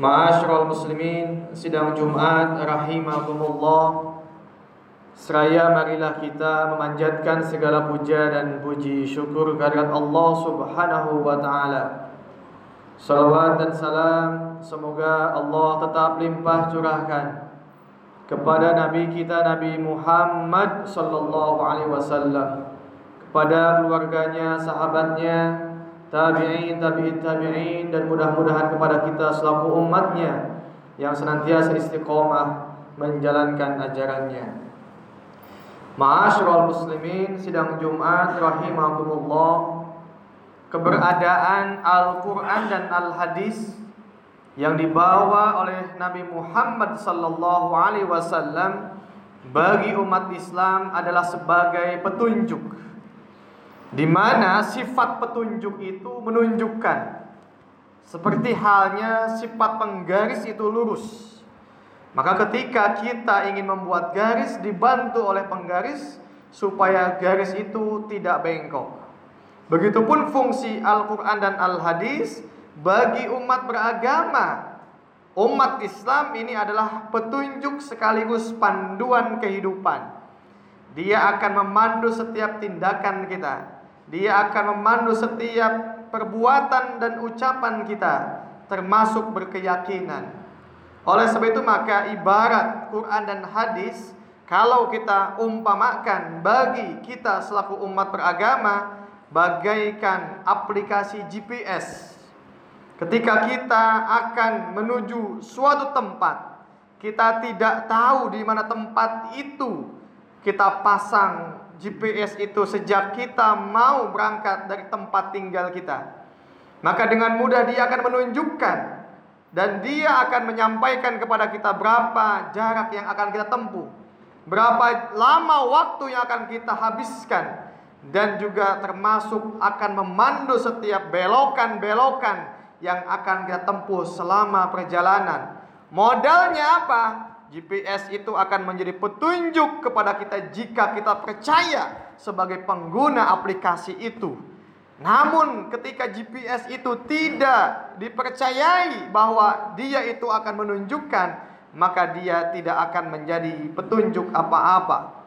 Ma'asyiral muslimin, sidang Jumat rahimakumullah. Seraya marilah kita memanjatkan segala puja dan puji syukur kehadirat Allah Subhanahu wa taala. Salawat dan salam semoga Allah tetap limpah curahkan kepada nabi kita Nabi Muhammad sallallahu alaihi wasallam, kepada keluarganya, sahabatnya, tabi'in, tabi'in, tabi'in dan mudah-mudahan kepada kita selaku umatnya yang senantiasa istiqomah menjalankan ajarannya. Ma'asyiral muslimin, sidang Jumat rahimakumullah. Keberadaan Al-Qur'an dan Al-Hadis yang dibawa oleh Nabi Muhammad sallallahu alaihi wasallam bagi umat Islam adalah sebagai petunjuk di mana sifat petunjuk itu menunjukkan seperti halnya sifat penggaris itu lurus. Maka ketika kita ingin membuat garis dibantu oleh penggaris supaya garis itu tidak bengkok. Begitupun fungsi Al-Qur'an dan Al-Hadis bagi umat beragama. Umat Islam ini adalah petunjuk sekaligus panduan kehidupan. Dia akan memandu setiap tindakan kita. Dia akan memandu setiap perbuatan dan ucapan kita termasuk berkeyakinan. Oleh sebab itu maka ibarat Quran dan hadis kalau kita umpamakan bagi kita selaku umat beragama bagaikan aplikasi GPS. Ketika kita akan menuju suatu tempat, kita tidak tahu di mana tempat itu. Kita pasang GPS itu sejak kita mau berangkat dari tempat tinggal kita. Maka dengan mudah dia akan menunjukkan dan dia akan menyampaikan kepada kita berapa jarak yang akan kita tempuh. Berapa lama waktu yang akan kita habiskan dan juga termasuk akan memandu setiap belokan-belokan yang akan kita tempuh selama perjalanan. Modalnya apa? GPS itu akan menjadi petunjuk kepada kita jika kita percaya sebagai pengguna aplikasi itu. Namun ketika GPS itu tidak dipercayai bahwa dia itu akan menunjukkan, maka dia tidak akan menjadi petunjuk apa-apa.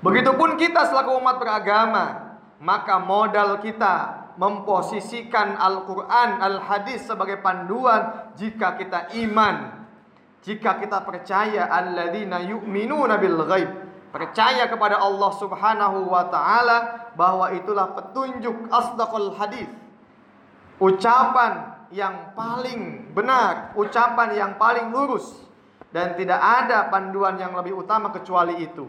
Begitupun kita selaku umat beragama, maka modal kita memposisikan Al-Quran, Al-Hadis sebagai panduan jika kita iman jika kita percaya alladzina yu'minuna bil ghaib, percaya kepada Allah Subhanahu wa taala bahwa itulah petunjuk asdaqul hadis. Ucapan yang paling benar, ucapan yang paling lurus dan tidak ada panduan yang lebih utama kecuali itu.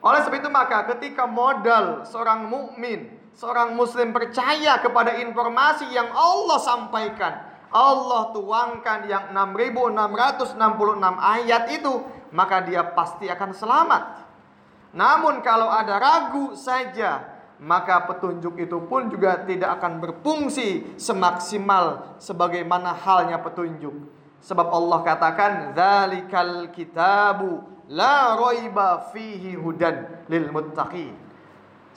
Oleh sebab itu maka ketika modal seorang mukmin, seorang muslim percaya kepada informasi yang Allah sampaikan, Allah tuangkan yang 6666 ayat itu, maka dia pasti akan selamat. Namun kalau ada ragu saja, maka petunjuk itu pun juga tidak akan berfungsi semaksimal sebagaimana halnya petunjuk. Sebab Allah katakan, "Dzalikal kitabu la raiba fihi hudan lil muttaqin."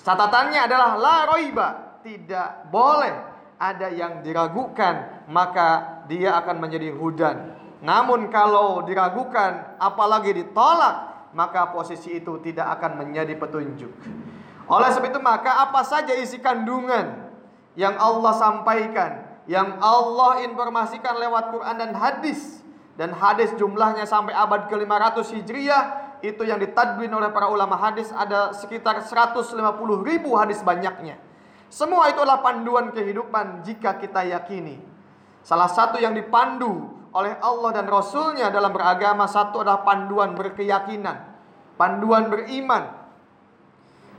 Catatannya adalah la raiba, tidak boleh ada yang diragukan, maka dia akan menjadi hudan. Namun kalau diragukan, apalagi ditolak, maka posisi itu tidak akan menjadi petunjuk. Oleh sebab itu maka apa saja isi kandungan yang Allah sampaikan, yang Allah informasikan lewat Quran dan hadis, dan hadis jumlahnya sampai abad ke-500 Hijriah, itu yang ditadwin oleh para ulama hadis ada sekitar 150 ribu hadis banyaknya. Semua itulah panduan kehidupan jika kita yakini. Salah satu yang dipandu oleh Allah dan Rasulnya dalam beragama satu adalah panduan berkeyakinan, panduan beriman.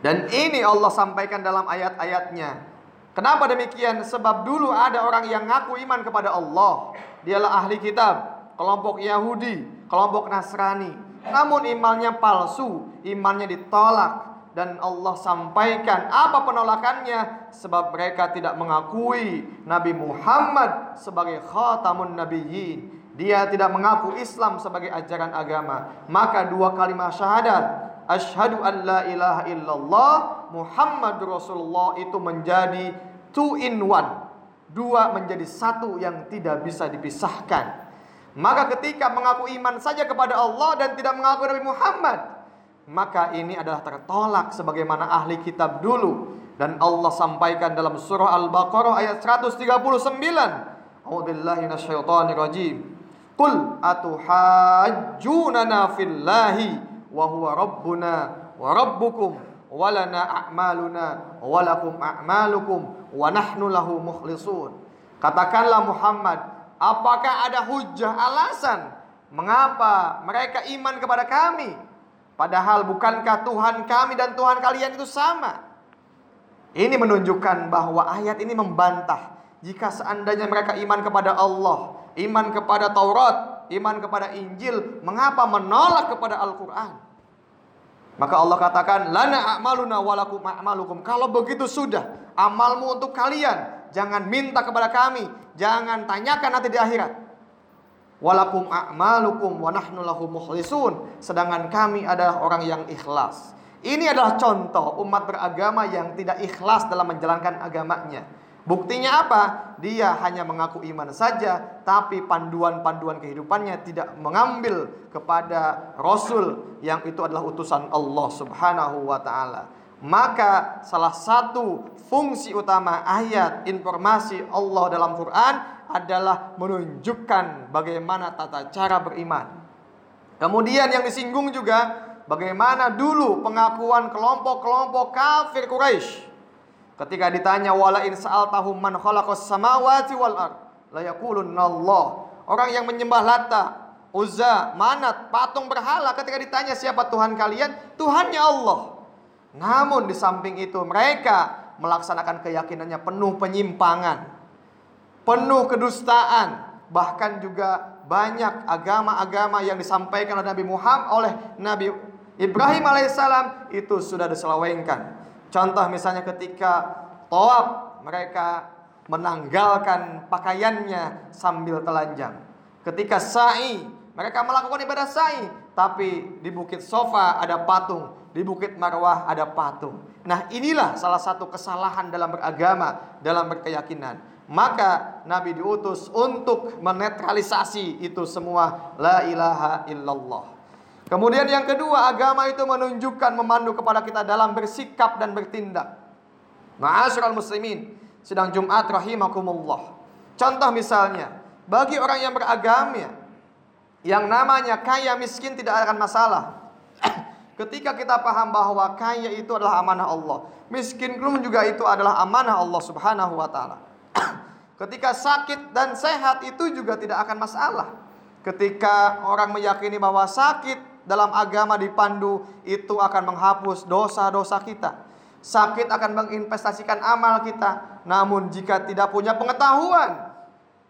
Dan ini Allah sampaikan dalam ayat-ayatnya. Kenapa demikian? Sebab dulu ada orang yang ngaku iman kepada Allah. Dialah ahli kitab, kelompok Yahudi, kelompok Nasrani. Namun imannya palsu, imannya ditolak, dan Allah sampaikan apa penolakannya? Sebab mereka tidak mengakui Nabi Muhammad sebagai khatamun nabiyyin. Dia tidak mengaku Islam sebagai ajaran agama. Maka dua kalimat syahadat. Asyhadu an la ilaha illallah Muhammad Rasulullah itu menjadi two in one. Dua menjadi satu yang tidak bisa dipisahkan. Maka ketika mengaku iman saja kepada Allah dan tidak mengaku Nabi Muhammad, maka ini adalah tertolak sebagaimana ahli kitab dulu dan Allah sampaikan dalam surah Al-Baqarah ayat 139. A'udzubillahi minasyaitonir rajim. Qul atuhajjunana fillahi wa huwa rabbuna wa rabbukum walana a'maluna walakum a'malukum wa nahnu lahu mukhlisun. Katakanlah Muhammad, apakah ada hujah alasan mengapa mereka iman kepada kami? Padahal bukankah Tuhan kami dan Tuhan kalian itu sama? Ini menunjukkan bahwa ayat ini membantah jika seandainya mereka iman kepada Allah, iman kepada Taurat, iman kepada Injil, mengapa menolak kepada Al-Qur'an? Maka Allah katakan, "Lana a'maluna walakum a'malukum." Kalau begitu sudah, amalmu untuk kalian. Jangan minta kepada kami, jangan tanyakan nanti di akhirat. Walakum a'malukum wa nahnu lahu mukhlisun. Sedangkan kami adalah orang yang ikhlas. Ini adalah contoh umat beragama yang tidak ikhlas dalam menjalankan agamanya. Buktinya apa? Dia hanya mengaku iman saja, tapi panduan-panduan kehidupannya tidak mengambil kepada Rasul yang itu adalah utusan Allah Subhanahu wa Ta'ala. Maka, salah satu fungsi utama ayat informasi Allah dalam Quran adalah menunjukkan bagaimana tata cara beriman. Kemudian, yang disinggung juga bagaimana dulu pengakuan kelompok-kelompok kafir Quraisy Ketika ditanya wala in sa'altahum man khalaqas samawati wal ard la Allah. Orang yang menyembah Lata, Uzza, Manat, patung berhala ketika ditanya siapa Tuhan kalian, Tuhannya Allah. Namun di samping itu mereka melaksanakan keyakinannya penuh penyimpangan, penuh kedustaan, bahkan juga banyak agama-agama yang disampaikan oleh Nabi Muhammad oleh Nabi Ibrahim alaihissalam itu sudah diselewengkan Contoh misalnya ketika tawaf mereka menanggalkan pakaiannya sambil telanjang. Ketika sa'i mereka melakukan ibadah sa'i tapi di Bukit Sofa ada patung, di Bukit Marwah ada patung. Nah, inilah salah satu kesalahan dalam beragama, dalam berkeyakinan. Maka Nabi diutus untuk menetralisasi itu semua la ilaha illallah. Kemudian yang kedua, agama itu menunjukkan memandu kepada kita dalam bersikap dan bertindak. Ma'asyiral muslimin, sedang Jumat rahimakumullah. Contoh misalnya, bagi orang yang beragama yang namanya kaya miskin tidak akan masalah. Ketika kita paham bahwa kaya itu adalah amanah Allah, miskin pun juga itu adalah amanah Allah Subhanahu wa taala. Ketika sakit dan sehat itu juga tidak akan masalah. Ketika orang meyakini bahwa sakit dalam agama dipandu itu akan menghapus dosa-dosa kita. Sakit akan menginvestasikan amal kita. Namun jika tidak punya pengetahuan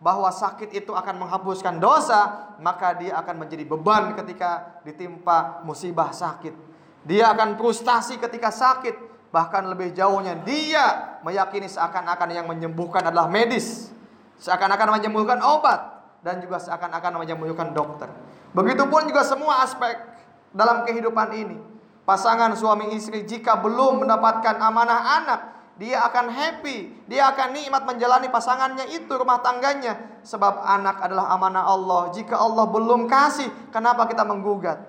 bahwa sakit itu akan menghapuskan dosa, maka dia akan menjadi beban ketika ditimpa musibah sakit. Dia akan frustasi ketika sakit, bahkan lebih jauhnya dia meyakini seakan-akan yang menyembuhkan adalah medis. Seakan-akan menyembuhkan obat dan juga seakan-akan menyembuhkan dokter. Begitupun juga semua aspek dalam kehidupan ini. Pasangan suami istri jika belum mendapatkan amanah anak, dia akan happy, dia akan nikmat menjalani pasangannya itu rumah tangganya sebab anak adalah amanah Allah. Jika Allah belum kasih, kenapa kita menggugat?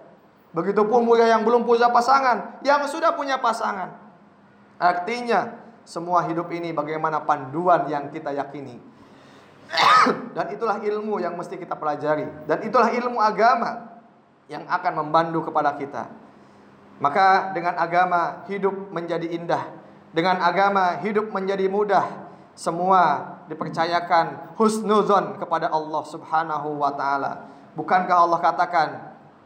Begitupun juga yang belum punya pasangan, yang sudah punya pasangan. Artinya, semua hidup ini bagaimana panduan yang kita yakini. Dan itulah ilmu yang mesti kita pelajari. Dan itulah ilmu agama yang akan membantu kepada kita. Maka dengan agama hidup menjadi indah. Dengan agama hidup menjadi mudah. Semua dipercayakan husnuzon kepada Allah Subhanahu wa taala. Bukankah Allah katakan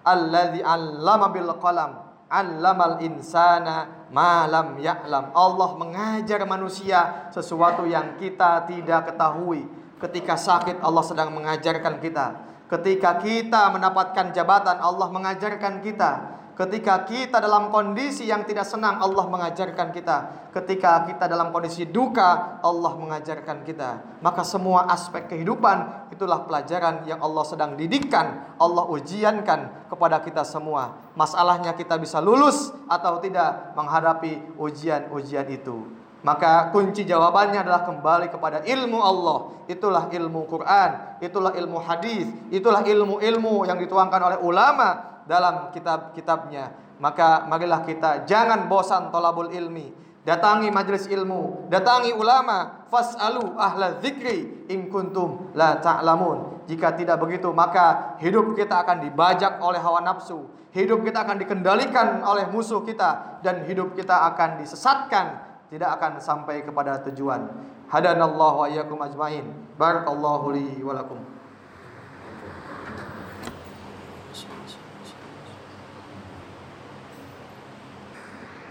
alladzi 'allama bil qalam 'allamal insana ma lam ya'lam. Allah mengajar manusia sesuatu yang kita tidak ketahui. Ketika sakit Allah sedang mengajarkan kita. Ketika kita mendapatkan jabatan Allah mengajarkan kita. Ketika kita dalam kondisi yang tidak senang Allah mengajarkan kita. Ketika kita dalam kondisi duka Allah mengajarkan kita. Maka semua aspek kehidupan itulah pelajaran yang Allah sedang didikkan, Allah ujiankan kepada kita semua. Masalahnya kita bisa lulus atau tidak menghadapi ujian-ujian itu. Maka kunci jawabannya adalah kembali kepada ilmu Allah. Itulah ilmu Quran, itulah ilmu hadis, itulah ilmu-ilmu yang dituangkan oleh ulama dalam kitab-kitabnya. Maka marilah kita jangan bosan tolabul ilmi. Datangi majelis ilmu, datangi ulama, fasalu ahla dzikri in kuntum la ta'lamun. Jika tidak begitu, maka hidup kita akan dibajak oleh hawa nafsu. Hidup kita akan dikendalikan oleh musuh kita dan hidup kita akan disesatkan tidak akan sampai kepada tujuan. Hadanallahu wa ajmain. Barakallahu li wa lakum.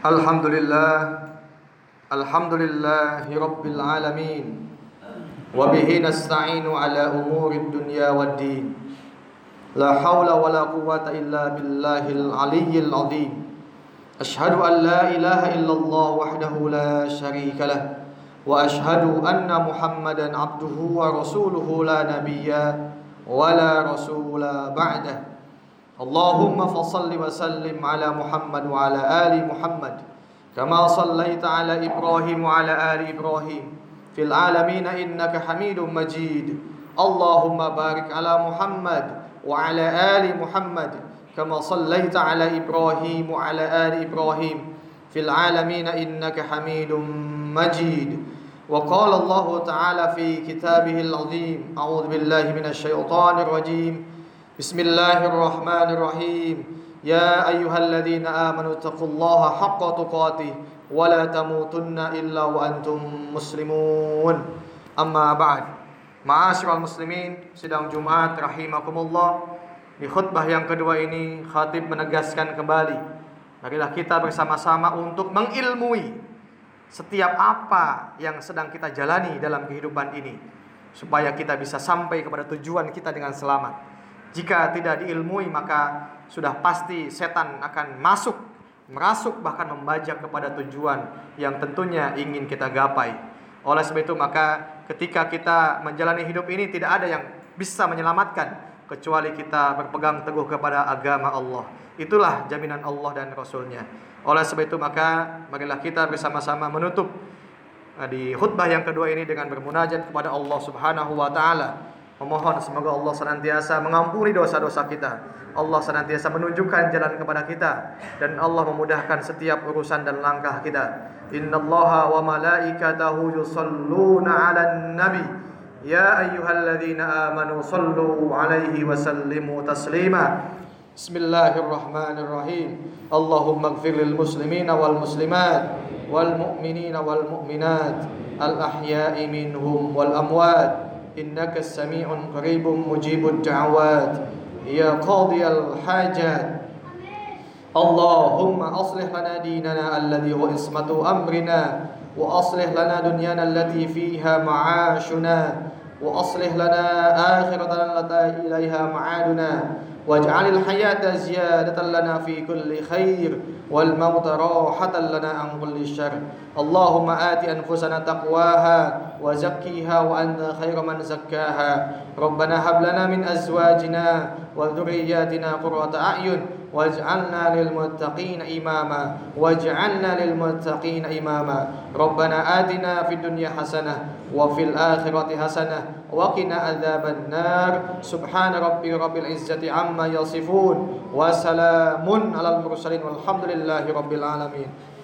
الحمد لله الحمد لله رب العالمين وبه نستعين على أمور الدنيا والدين. لا حول ولا قوة إلا بالله العلي العظيم. أشهد أن لا إله إلا الله وحده لا شريك له وأشهد أن محمدا عبده ورسوله لا نبي ولا رسول بعده. اللهم فصل وسلم على محمد وعلى آل محمد كما صليت على إبراهيم وعلى آل إبراهيم في العالمين إنك حميد مجيد. اللهم بارك على محمد وعلى آل محمد كما صليت على إبراهيم وعلى آل إبراهيم في العالمين إنك حميد مجيد. وقال الله تعالى في كتابه العظيم أعوذ بالله من الشيطان الرجيم. بسم الله الرحمن الرحيم يا أيها الذين آمنوا اتقوا الله حق تقاته ولا تموتن إلا وأنتم مسلمون أما بعد معاشر المسلمين sidang Jumat rahimakumullah Di khutbah yang kedua ini khatib menegaskan kembali Marilah kita bersama-sama untuk mengilmui setiap apa yang sedang kita jalani dalam kehidupan ini supaya kita bisa sampai kepada tujuan kita dengan selamat. Jika tidak diilmui maka sudah pasti setan akan masuk, merasuk bahkan membajak kepada tujuan yang tentunya ingin kita gapai. Oleh sebab itu maka ketika kita menjalani hidup ini tidak ada yang bisa menyelamatkan kecuali kita berpegang teguh kepada agama Allah. Itulah jaminan Allah dan Rasulnya. Oleh sebab itu maka marilah kita bersama-sama menutup eh, di khutbah yang kedua ini dengan bermunajat kepada Allah Subhanahu wa taala. Memohon semoga Allah senantiasa mengampuni dosa-dosa kita. Allah senantiasa menunjukkan jalan kepada kita dan Allah memudahkan setiap urusan dan langkah kita. Innallaha wa malaikatahu yusalluna 'alan nabi. Ya ayyuhalladzina amanu sallu 'alaihi wa sallimu taslima. Bismillahirrahmanirrahim. Allahumma ighfir lil muslimina wal muslimat wal mu'minina wal mu'minat al ahya'i minhum wal amwat. إنك السميع قريب مجيب الدعوات. يا قاضي الحاجات. اللهم أصلح لنا ديننا الذي هو عصمة أمرنا وأصلح لنا دنيانا التي فيها معاشنا وأصلح لنا آخرتنا التي إليها معادنا. واجعل الحياة زيادة لنا في كل خير والموت راحة لنا عن كل شر. اللهم آت أنفسنا تقواها وزكيها وأنت خير من زكاها. ربنا هب لنا من أزواجنا وذرياتنا قرة أعين واجعلنا للمتقين إماما. واجعلنا للمتقين إماما. ربنا آتنا في الدنيا حسنة وفي الآخرة حسنة وقنا عذاب النار. سبحان ربي رب العزة عما يصفون وسلام على المرسلين والحمد لله رب العالمين.